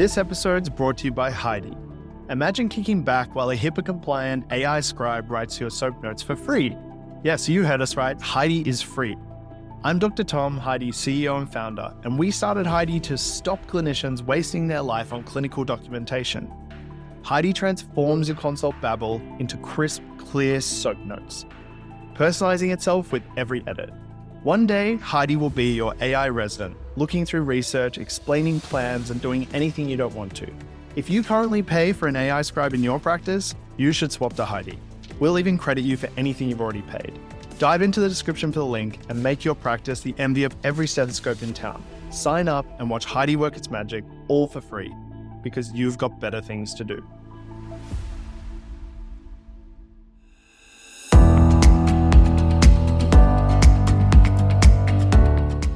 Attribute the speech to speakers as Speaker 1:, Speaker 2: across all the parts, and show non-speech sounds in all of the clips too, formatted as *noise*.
Speaker 1: This episode is brought to you by Heidi. Imagine kicking back while a HIPAA compliant AI scribe writes your soap notes for free. Yes, you heard us right, Heidi is free. I'm Dr. Tom, Heidi's CEO and founder, and we started Heidi to stop clinicians wasting their life on clinical documentation. Heidi transforms your consult babble into crisp, clear soap notes, personalizing itself with every edit. One day, Heidi will be your AI resident, looking through research, explaining plans, and doing anything you don't want to. If you currently pay for an AI scribe in your practice, you should swap to Heidi. We'll even credit you for anything you've already paid. Dive into the description for the link and make your practice the envy of every stethoscope in town. Sign up and watch Heidi work its magic all for free because you've got better things to do.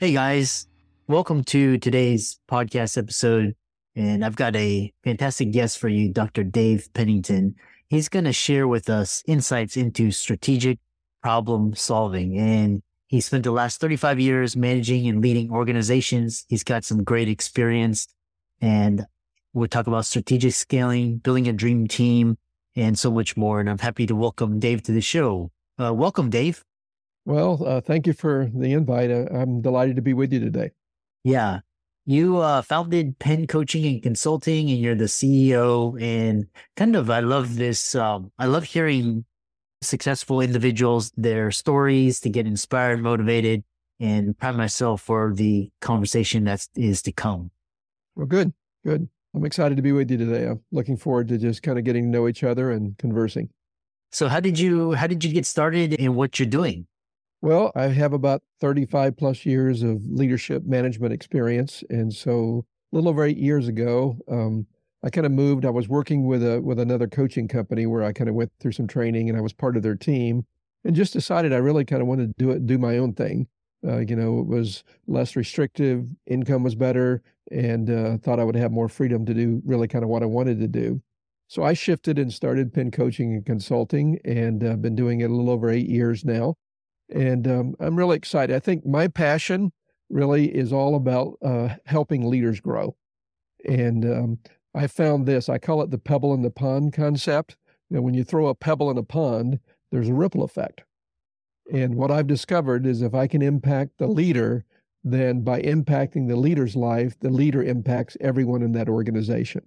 Speaker 2: Hey guys, welcome to today's podcast episode. And I've got a fantastic guest for you, Dr. Dave Pennington. He's going to share with us insights into strategic problem solving. And he spent the last 35 years managing and leading organizations. He's got some great experience and we'll talk about strategic scaling, building a dream team, and so much more. And I'm happy to welcome Dave to the show. Uh, welcome, Dave.
Speaker 3: Well, uh, thank you for the invite. Uh, I'm delighted to be with you today.
Speaker 2: Yeah. You uh, founded Penn Coaching and Consulting, and you're the CEO. And kind of, I love this. Um, I love hearing successful individuals, their stories to get inspired, motivated, and prime myself for the conversation that is to come.
Speaker 3: Well, good, good. I'm excited to be with you today. I'm looking forward to just kind of getting to know each other and conversing.
Speaker 2: So, how did you how did you get started in what you're doing?
Speaker 3: Well, I have about 35 plus years of leadership management experience. And so a little over eight years ago, um, I kind of moved. I was working with a with another coaching company where I kind of went through some training and I was part of their team and just decided I really kind of wanted to do it, do my own thing. Uh, you know, it was less restrictive, income was better, and uh, thought I would have more freedom to do really kind of what I wanted to do. So I shifted and started Penn Coaching and Consulting, and I've uh, been doing it a little over eight years now and um, I'm really excited. I think my passion really is all about uh, helping leaders grow. And um, I found this. I call it the pebble in the pond concept. Know, when you throw a pebble in a pond, there's a ripple effect. And what I've discovered is if I can impact the leader, then by impacting the leader's life, the leader impacts everyone in that organization.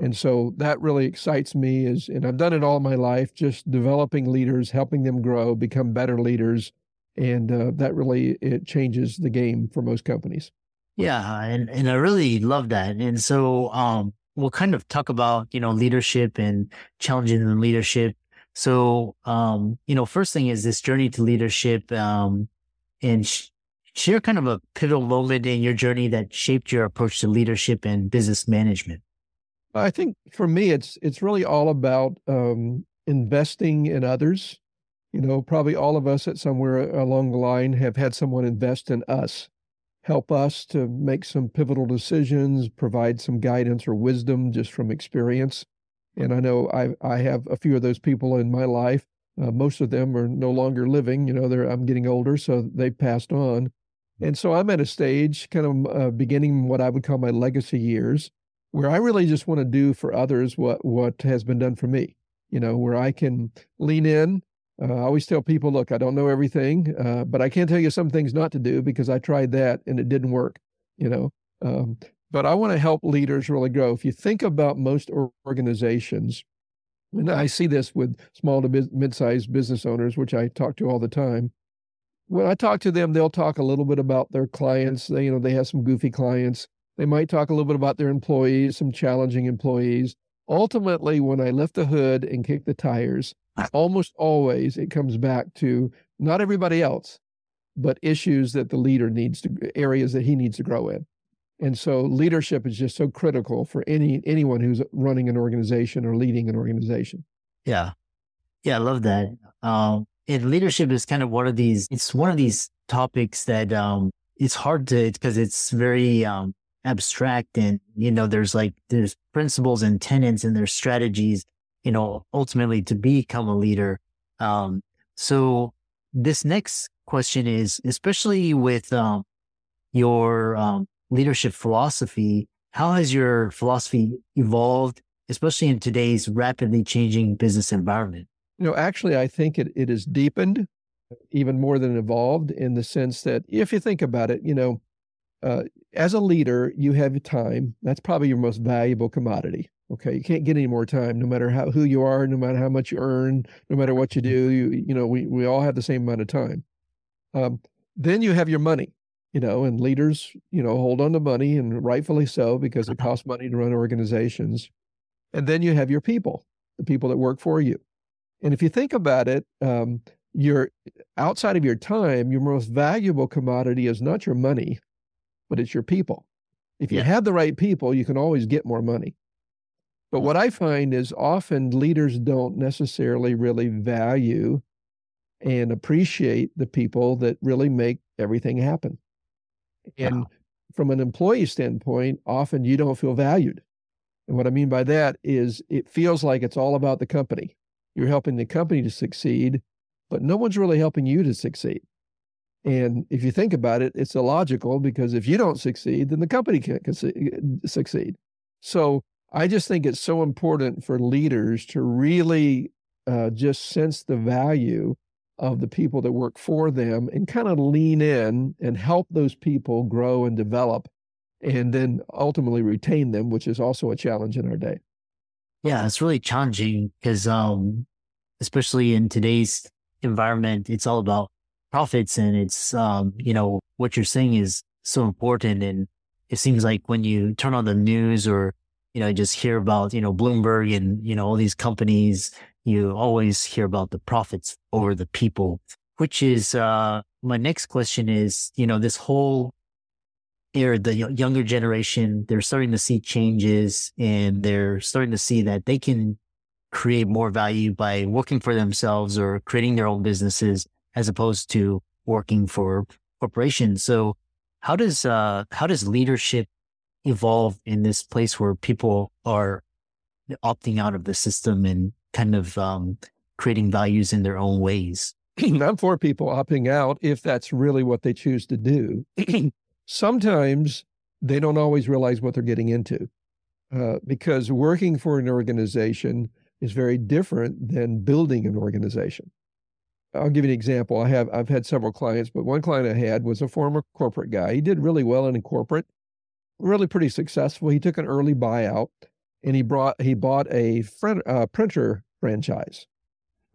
Speaker 3: And so that really excites me is and I've done it all my life, just developing leaders, helping them grow, become better leaders. And uh, that really it changes the game for most companies.
Speaker 2: Yeah, and, and I really love that. And so um, we'll kind of talk about, you know, leadership and challenges in leadership. So, um, you know, first thing is this journey to leadership um, and sh- share kind of a pivotal moment in your journey that shaped your approach to leadership and business management.
Speaker 3: I think for me, it's it's really all about um, investing in others You know, probably all of us at somewhere along the line have had someone invest in us, help us to make some pivotal decisions, provide some guidance or wisdom just from experience. And I know I I have a few of those people in my life. Uh, most of them are no longer living. You know, they're I'm getting older, so they've passed on. And so I'm at a stage, kind of uh, beginning what I would call my legacy years, where I really just want to do for others what what has been done for me. You know, where I can lean in. Uh, I always tell people, look, I don't know everything, uh, but I can tell you some things not to do because I tried that and it didn't work. You know, um, but I want to help leaders really grow. If you think about most organizations, and I see this with small to mid-sized business owners, which I talk to all the time when I talk to them, they'll talk a little bit about their clients. They, you know, they have some goofy clients. They might talk a little bit about their employees, some challenging employees. Ultimately, when I lift the hood and kick the tires, almost always it comes back to not everybody else, but issues that the leader needs to areas that he needs to grow in. And so leadership is just so critical for any anyone who's running an organization or leading an organization.
Speaker 2: Yeah. Yeah, I love that. Um, and leadership is kind of one of these, it's one of these topics that, um, it's hard to, because it's very, um, abstract and, you know, there's like, there's principles and tenets and there's strategies, you know, ultimately to become a leader. Um, so this next question is, especially with, um, your, um, leadership philosophy, how has your philosophy evolved, especially in today's rapidly changing business environment?
Speaker 3: You know, actually, I think it, it is deepened even more than evolved in the sense that if you think about it, you know, uh, as a leader, you have time. That's probably your most valuable commodity. Okay, you can't get any more time, no matter how who you are, no matter how much you earn, no matter what you do. You you know, we we all have the same amount of time. Um, then you have your money, you know, and leaders, you know, hold on to money, and rightfully so because it costs money to run organizations. And then you have your people, the people that work for you. And if you think about it, um, you're outside of your time, your most valuable commodity is not your money, but it's your people. If you yeah. have the right people, you can always get more money. But what I find is often leaders don't necessarily really value and appreciate the people that really make everything happen. And from an employee standpoint, often you don't feel valued. And what I mean by that is it feels like it's all about the company. You're helping the company to succeed, but no one's really helping you to succeed. And if you think about it, it's illogical because if you don't succeed, then the company can't succeed. So I just think it's so important for leaders to really uh, just sense the value of the people that work for them and kind of lean in and help those people grow and develop and then ultimately retain them, which is also a challenge in our day.
Speaker 2: Yeah, it's really challenging because, um, especially in today's environment, it's all about profits and it's, um, you know, what you're saying is so important. And it seems like when you turn on the news or, you know, just hear about, you know, Bloomberg and, you know, all these companies, you always hear about the profits over the people, which is, uh, my next question is, you know, this whole era the younger generation, they're starting to see changes and they're starting to see that they can create more value by working for themselves or creating their own businesses as opposed to working for corporations. So how does, uh, how does leadership evolve in this place where people are opting out of the system and kind of, um, creating values in their own ways? *clears throat*
Speaker 3: I'm for people opting out if that's really what they choose to do. *clears throat* sometimes they don't always realize what they're getting into uh, because working for an organization is very different than building an organization. I'll give you an example. I have I've had several clients, but one client I had was a former corporate guy. He did really well in corporate, really pretty successful. He took an early buyout, and he brought he bought a friend, uh, printer franchise.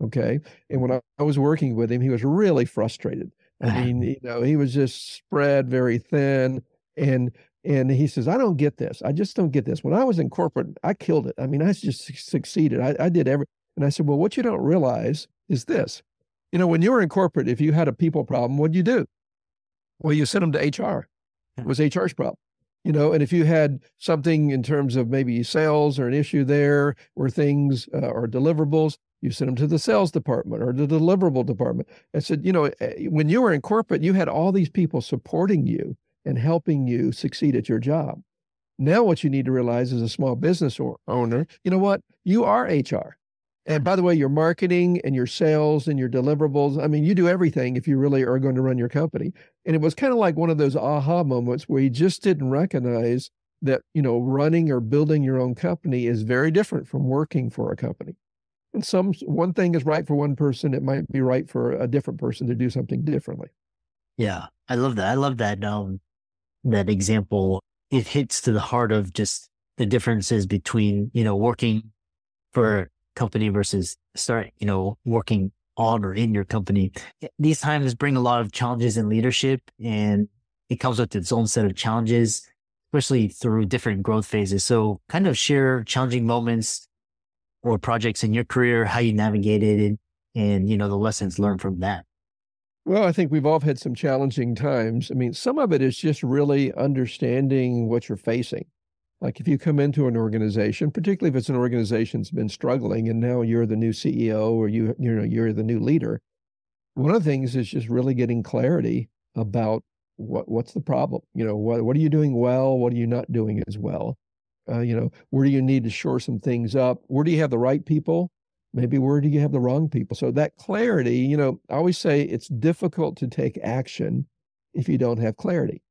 Speaker 3: Okay, and when I, I was working with him, he was really frustrated I *laughs* mean, you know, he was just spread very thin. And and he says, I don't get this. I just don't get this. When I was in corporate, I killed it. I mean, I just succeeded. I, I did every and I said, Well, what you don't realize is this. You know, when you were in corporate, if you had a people problem, what'd you do? Well, you sent them to HR. It was HR's problem. You know, and if you had something in terms of maybe sales or an issue there or things uh, or deliverables, You sent them to the sales department or the deliverable department. I said, you know, eh, when you were in corporate, you had all these people supporting you and helping you succeed at your job. Now, what you need to realize as a small business owner, you know what? You are HR. And by the way, your marketing and your sales and your deliverables, I mean, you do everything if you really are going to run your company. And it was kind of like one of those aha moments where you just didn't recognize that, you know, running or building your own company is very different from working for a company. And some one thing is right for one person, it might be right for a different person to do something differently.
Speaker 2: Yeah, I love that. I love that um that example. It hits to the heart of just the differences between, you know, working for company versus start, you know, working on or in your company. These times bring a lot of challenges in leadership and it comes with its own set of challenges, especially through different growth phases. So kind of share challenging moments or projects in your career, how you navigated it and, you know, the lessons learned from that.
Speaker 3: Well, I think we've all had some challenging times. I mean, some of it is just really understanding what you're facing. Like if you come into an organization, particularly if it's an organization that's been struggling and now you're the new CEO or you you know you're the new leader, one of the things is just really getting clarity about what what's the problem. You know, what what are you doing well? What are you not doing as well? Uh, you know, where do you need to shore some things up? Where do you have the right people? Maybe where do you have the wrong people? So that clarity, you know, I always say it's difficult to take action if you don't have clarity.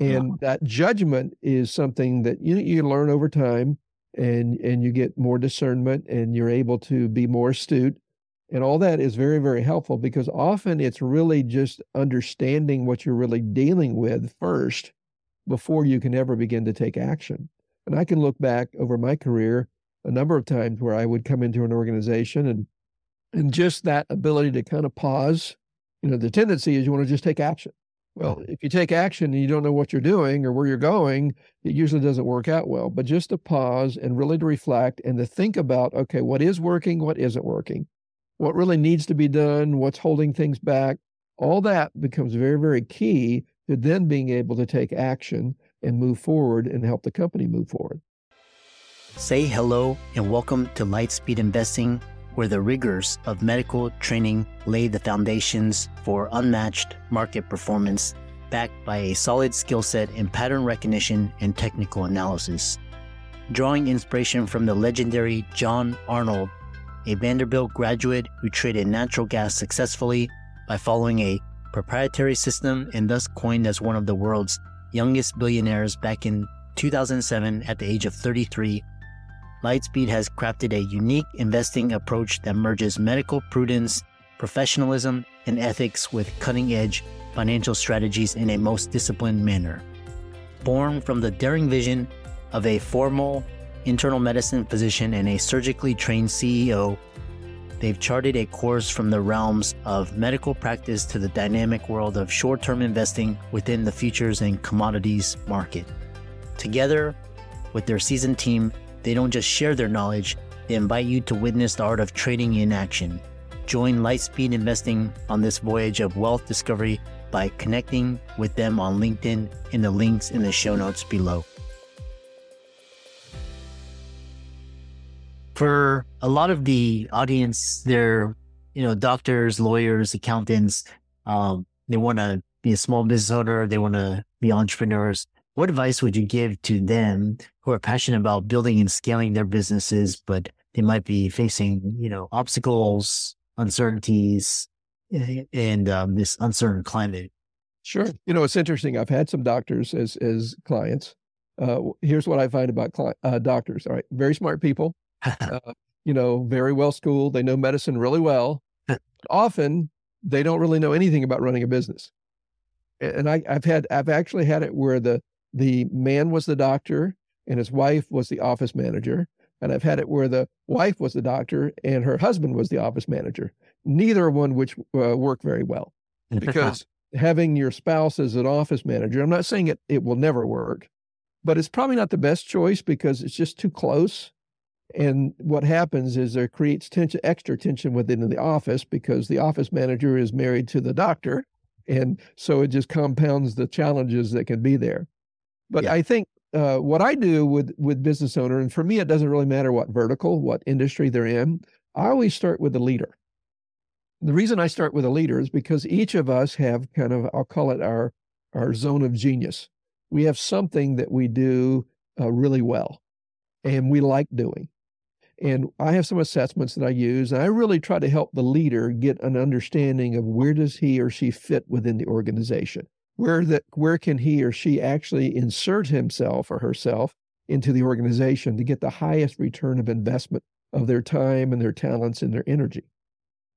Speaker 3: Uh-huh. And yeah. that judgment is something that you you learn over time and and you get more discernment and you're able to be more astute. And all that is very, very helpful because often it's really just understanding what you're really dealing with first before you can ever begin to take action. And I can look back over my career a number of times where I would come into an organization and and just that ability to kind of pause. You know, the tendency is you want to just take action. Well, mm-hmm. if you take action and you don't know what you're doing or where you're going, it usually doesn't work out well. But just to pause and really to reflect and to think about, okay, what is working, what isn't working, what really needs to be done, what's holding things back, all that becomes very, very key to then being able to take action and move forward and help the company move forward.
Speaker 2: Say hello and welcome to Lightspeed Investing, where the rigors of medical training lay the foundations for unmatched market performance backed by a solid skill set in pattern recognition and technical analysis. Drawing inspiration from the legendary John Arnold, a Vanderbilt graduate who traded natural gas successfully by following a proprietary system and thus coined as one of the world's youngest billionaires back in 2007 at the age of 33 Lightspeed has crafted a unique investing approach that merges medical prudence, professionalism, and ethics with cutting edge financial strategies in a most disciplined manner. Born from the daring vision of a formal internal medicine physician and a surgically trained CEO, they've charted a course from the realms of medical practice to the dynamic world of short term investing within the futures and commodities market. Together with their seasoned team, they don't just share their knowledge, they invite you to witness the art of trading in action. Join Lightspeed Investing on this voyage of wealth discovery by connecting with them on LinkedIn in the links in the show notes below. For a lot of the audience, they're you know doctors, lawyers, accountants. Um, they want to be a small business owner. They want to be entrepreneurs. What advice would you give to them who are passionate about building and scaling their businesses, but they might be facing, you know, obstacles, uncertainties, eh, and um, this uncertain climate?
Speaker 3: Sure. You know, it's interesting. I've had some doctors as as clients. Uh, here's what I find about cli- uh, doctors. All right, very smart people. *laughs* uh, you know, very well schooled. They know medicine really well. *laughs* Often, they don't really know anything about running a business. And I, I've had, I've actually had it where the the man was the doctor and his wife was the office manager. And I've had it where the wife was the doctor and her husband was the office manager. Neither one which uh, work very well *laughs* because having your spouse as an office manager, I'm not saying it, it will never work, but it's probably not the best choice because it's just too close. And what happens is there creates tension, extra tension within the office because the office manager is married to the doctor. And so it just compounds the challenges that can be there. But yeah. I think uh, what I do with with business owner, and for me, it doesn't really matter what vertical, what industry they're in. I always start with the leader. The reason I start with a leader is because each of us have kind of, I'll call it our, our zone of genius. We have something that we do uh, really well and we like doing. And I have some assessments that I use, and I really try to help the leader get an understanding of where does he or she fit within the organization. Where that where can he or she actually insert himself or herself into the organization to get the highest return of investment of their time and their talents and their energy.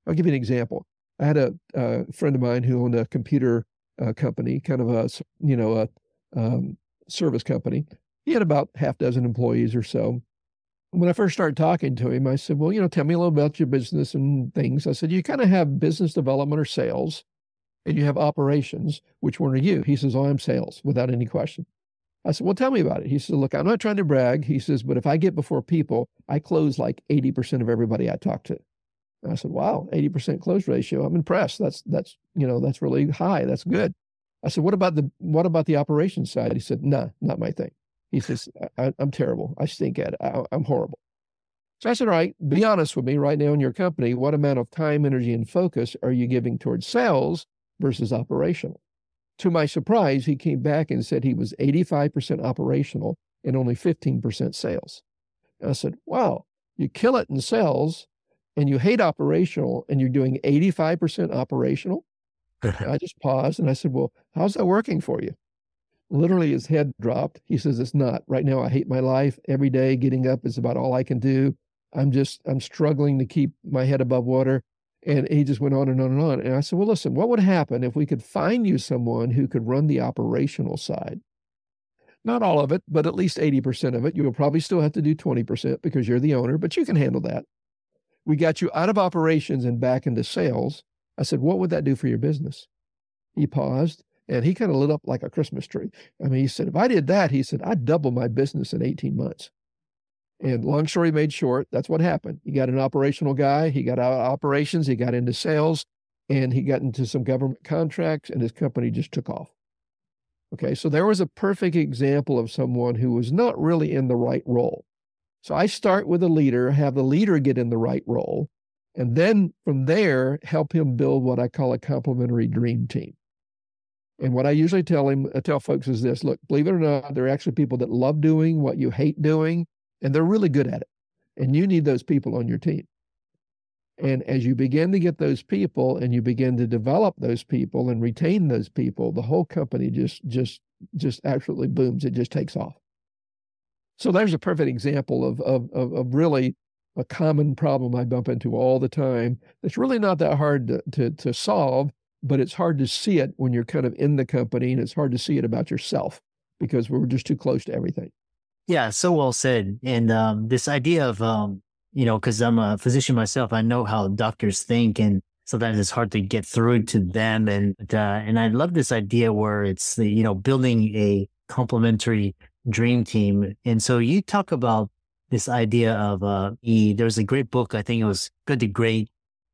Speaker 3: I'll give you an example. I had a, a friend of mine who owned a computer uh, company, kind of a you know a um, service company. He had about half dozen employees or so. When I first started talking to him, I said, "Well, you know, tell me a little about your business and things." I said, "You kind of have business development or sales, and you have operations. Which one are you?" He says, "Oh, I'm sales, without any question." I said, Well, tell me about it. He said, Look, I'm not trying to brag. He says, But if I get before people, I close like 80% of everybody I talk to. And I said, Wow, 80% close ratio. I'm impressed. That's, that's, you know, that's really high. That's good. I said, What about the, what about the operations side? He said, Nah, not my thing. He says, I, am terrible. I stink at it. I, I'm horrible. So I said, All right, be honest with me right now in your company. What amount of time, energy, and focus are you giving towards sales versus operational? To my surprise, he came back and said he was 85% operational and only 15% sales. And I said, Wow, you kill it in sales and you hate operational and you're doing 85% operational. I just paused and I said, Well, how's that working for you? Literally, his head dropped. He says, It's not. Right now, I hate my life. Every day getting up is about all I can do. I'm just, I'm struggling to keep my head above water. And he just went on and on and on. And I said, Well, listen, what would happen if we could find you someone who could run the operational side? Not all of it, but at least 80% of it. You'll probably still have to do 20% because you're the owner, but you can handle that. We got you out of operations and back into sales. I said, What would that do for your business? He paused and he kind of lit up like a Christmas tree. I mean, he said, If I did that, he said, I'd double my business in 18 months. And long story made short, that's what happened. He got an operational guy, he got out of operations, he got into sales, and he got into some government contracts, and his company just took off. Okay, so there was a perfect example of someone who was not really in the right role. So I start with a leader, have the leader get in the right role, and then from there, help him build what I call a complementary dream team. And what I usually tell him, I tell folks is this look, believe it or not, there are actually people that love doing what you hate doing and they're really good at it. And you need those people on your team. And as you begin to get those people and you begin to develop those people and retain those people, the whole company just just just absolutely booms. It just takes off. So there's a perfect example of of of, of really a common problem I bump into all the time. It's really not that hard to, to, to solve, but it's hard to see it when you're kind of in the company, and it's hard to see it about yourself because we're just too close to everything.
Speaker 2: Yeah, so well said. And um, this idea of, um, you know, because I'm a physician myself, I know how doctors think, and sometimes it's hard to get through to them. And uh, and I love this idea where it's the, you know building a complementary dream team. And so you talk about this idea of uh, e. There's a great book, I think it was Good to Great,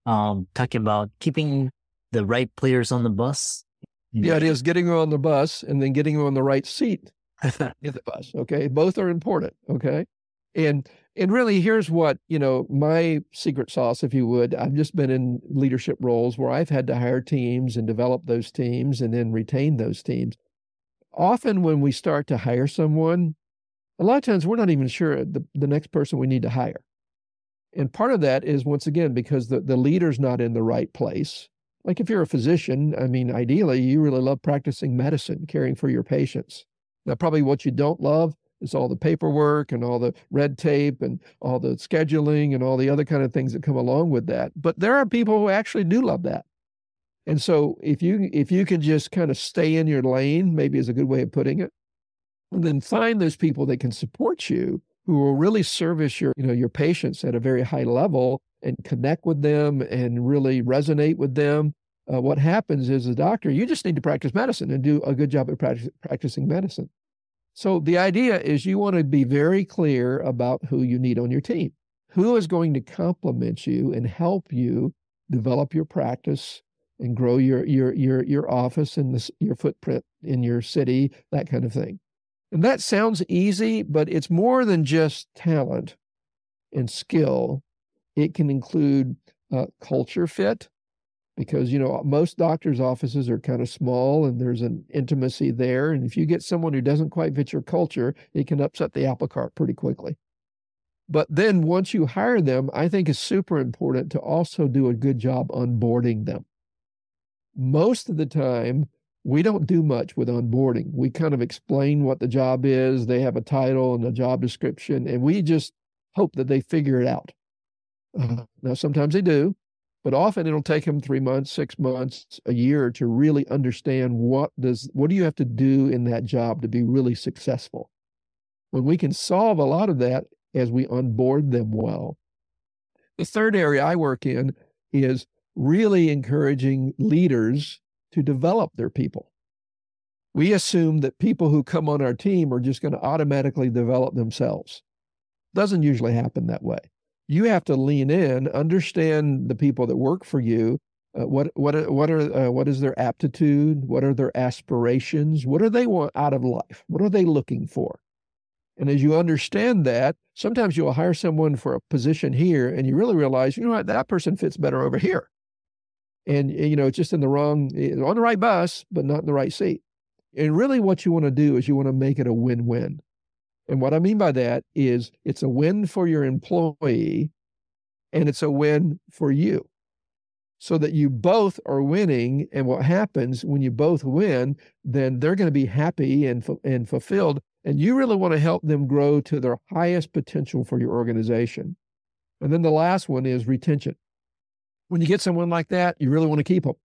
Speaker 2: um, talking about keeping the right players on the bus.
Speaker 3: Yeah, it is getting them on the bus and then getting them on the right seat *laughs* the bus. Okay. Both are important. Okay. And and really here's what, you know, my secret sauce, if you would. I've just been in leadership roles where I've had to hire teams and develop those teams and then retain those teams. Often when we start to hire someone, a lot of times we're not even sure the, the next person we need to hire. And part of that is once again because the, the leader's not in the right place. Like if you're a physician, I mean, ideally you really love practicing medicine, caring for your patients. Now, probably what you don't love is all the paperwork and all the red tape and all the scheduling and all the other kind of things that come along with that. But there are people who actually do love that. And so if you if you can just kind of stay in your lane, maybe is a good way of putting it, and then find those people that can support you who will really service your, you know, your patients at a very high level and connect with them and really resonate with them uh, what happens is a doctor, you just need to practice medicine and do a good job at practice, practicing medicine. So the idea is you want to be very clear about who you need on your team. Who is going to complement you and help you develop your practice and grow your your your your office and this, your footprint in your city, that kind of thing. And that sounds easy, but it's more than just talent and skill It can include uh, culture fit, because you know most doctors' offices are kind of small and there's an intimacy there. And if you get someone who doesn't quite fit your culture, it can upset the apple cart pretty quickly. But then once you hire them, I think it's super important to also do a good job onboarding them. Most of the time, we don't do much with onboarding. We kind of explain what the job is, they have a title and a job description, and we just hope that they figure it out. Uh, now, sometimes they do, but often it'll take them three months, six months, a year to really understand what does what do you have to do in that job to be really successful. When we can solve a lot of that as we onboard them well. The third area I work in is really encouraging leaders to develop their people. We assume that people who come on our team are just going to automatically develop themselves. Doesn't usually happen that way. You have to lean in, understand the people that work for you. Uh, what what what are uh, what is their aptitude? What are their aspirations? What do they want out of life? What are they looking for? And as you understand that, sometimes you'll hire someone for a position here and you really realize, you know what, that person fits better over here. And, you know, it's just in the wrong, eh, on the right bus, but not in the right seat. And really what you want to do is you want to make it a win win. And what I mean by that is it's a win for your employee and it's a win for you so that you both are winning. And what happens when you both win, then they're going to be happy and, and fulfilled and you really want to help them grow to their highest potential for your organization. And then the last one is retention. When you get someone like that, you really want to keep them.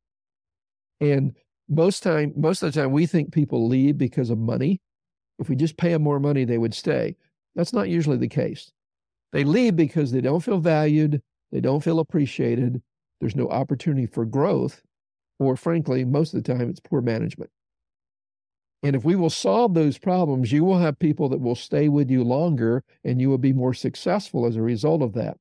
Speaker 3: And most time, most of the time, we think people leave because of money. If we just pay them more money, they would stay. That's not usually the case. They leave because they don't feel valued, they don't feel appreciated, there's no opportunity for growth, or frankly, most of the time, it's poor management. And if we will solve those problems, you will have people that will stay with you longer and you will be more successful as a result of that.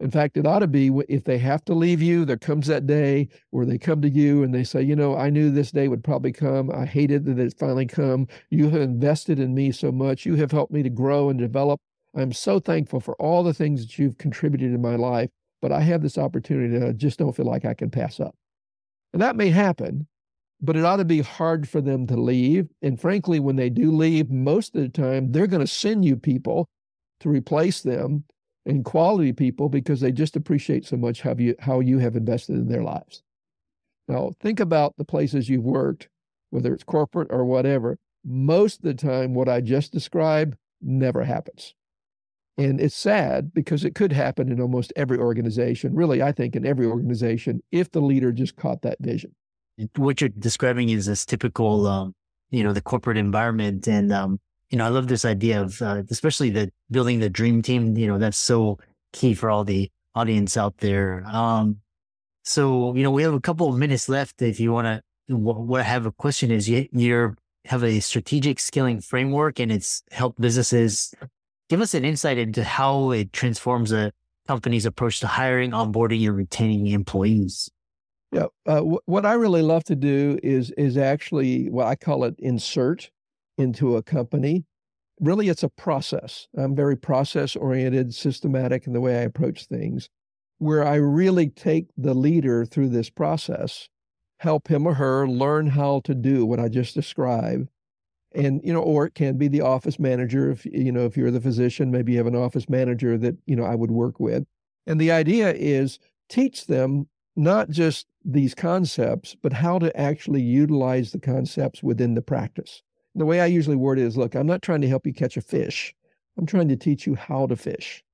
Speaker 3: In fact, it ought to be if they have to leave you, there comes that day where they come to you and they say, You know, I knew this day would probably come. I hated that it finally come. You have invested in me so much. You have helped me to grow and develop. I'm so thankful for all the things that you've contributed in my life, but I have this opportunity that I just don't feel like I can pass up. And that may happen, but it ought to be hard for them to leave. And frankly, when they do leave, most of the time, they're going to send you people to replace them and quality people because they just appreciate so much how you, how you have invested in their lives. Now, think about the places you've worked, whether it's corporate or whatever. Most of the time, what I just described never happens. And it's sad because it could happen in almost every organization. Really, I think in every organization, if the leader just caught that vision
Speaker 2: what you're describing is this typical, um, you know, the corporate environment. And, um, you know, I love this idea of, uh, especially the building the dream team, you know, that's so key for all the audience out there. Um, so, you know, we have a couple of minutes left. If you want to, what I have a question is you, you have a strategic scaling framework and it's helped businesses give us an insight into how it transforms a company's approach to hiring, onboarding, and retaining employees.
Speaker 3: Yeah, uh, w- what I really love to do is is actually what I call it insert into a company. Really, it's a process. I'm very process oriented, systematic in the way I approach things, where I really take the leader through this process, help him or her learn how to do what I just described, and you know, or it can be the office manager. If you know, if you're the physician, maybe you have an office manager that you know I would work with, and the idea is teach them not just these concepts, but how to actually utilize the concepts within the practice. The way I usually word it is look, I'm not trying to help you catch a fish. I'm trying to teach you how to fish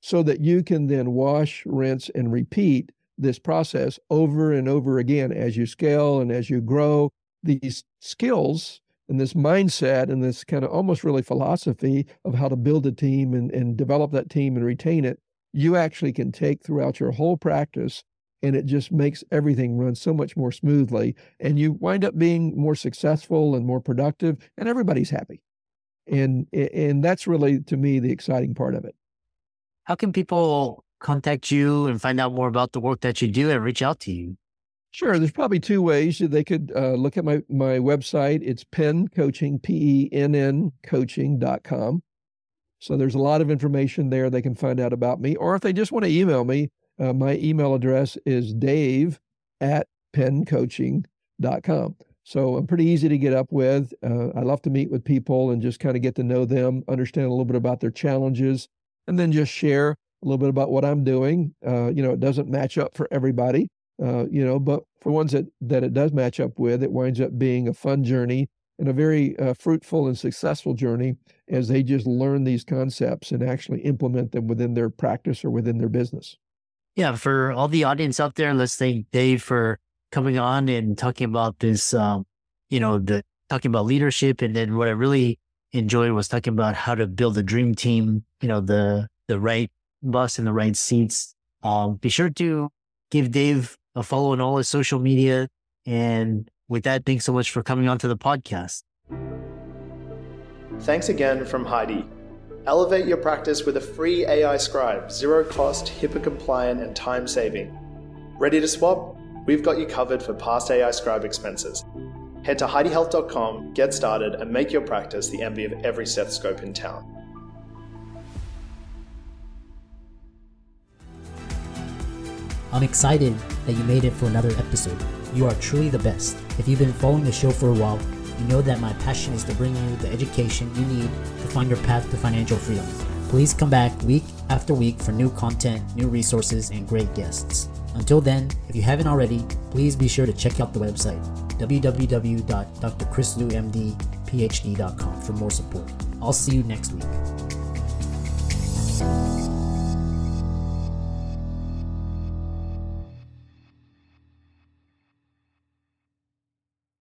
Speaker 3: so that you can then wash, rinse, and repeat this process over and over again as you scale and as you grow. These skills and this mindset and this kind of almost really philosophy of how to build a team and, and develop that team and retain it, you actually can take throughout your whole practice and it just makes everything run so much more smoothly and you wind up being more successful and more productive and everybody's happy. And and that's really to me the exciting part of it.
Speaker 2: How can people contact you and find out more about the work that you do and reach out to you?
Speaker 3: Sure there's probably two ways they could uh, look at my my website. It's penn coaching p-e-n-n coaching.com So there's a lot of information there they can find out about me. Or if they just want to email me, uh, my email address is dave at penncoaching.com. So I'm pretty easy to get up with. Uh, I love to meet with people and just kind of get to know them, understand a little bit about their challenges, and then just share a little bit about what I'm doing. Uh, you know, it doesn't match up for everybody, uh, you know, but for ones that, that it does match up with, it winds up being a fun journey and a very uh, fruitful and successful journey as they just learn these concepts and actually implement them within their practice or within their business.
Speaker 2: Yeah, for all the audience out there, let's thank Dave for coming on and talking about this, um, you know, the talking about leadership. And then what I really enjoyed was talking about how to build a dream team, you know, the, the right bus and the right seats. Um, be sure to give Dave a follow on all his social media. And with that, thanks so much for coming on to the podcast.
Speaker 1: Thanks again from Heidi. Elevate your practice with a free AI scribe, zero cost, HIPAA compliant, and time saving. Ready to swap? we've got you covered for past AI Scribe expenses. Head to HeidiHealth.com, get started, and make your practice the envy of every stethoscope in town.
Speaker 4: I'm excited that you made it for another episode. You are truly the best. If you've been following the show for a while, you know that my passion is to bring you the education you need to find your path to financial freedom. Please come back week after week for new content, new resources, and great guests. Until then, if you haven't already, please be sure to check out the website www.drchrisloomdphd.com for more support. I'll see you next week.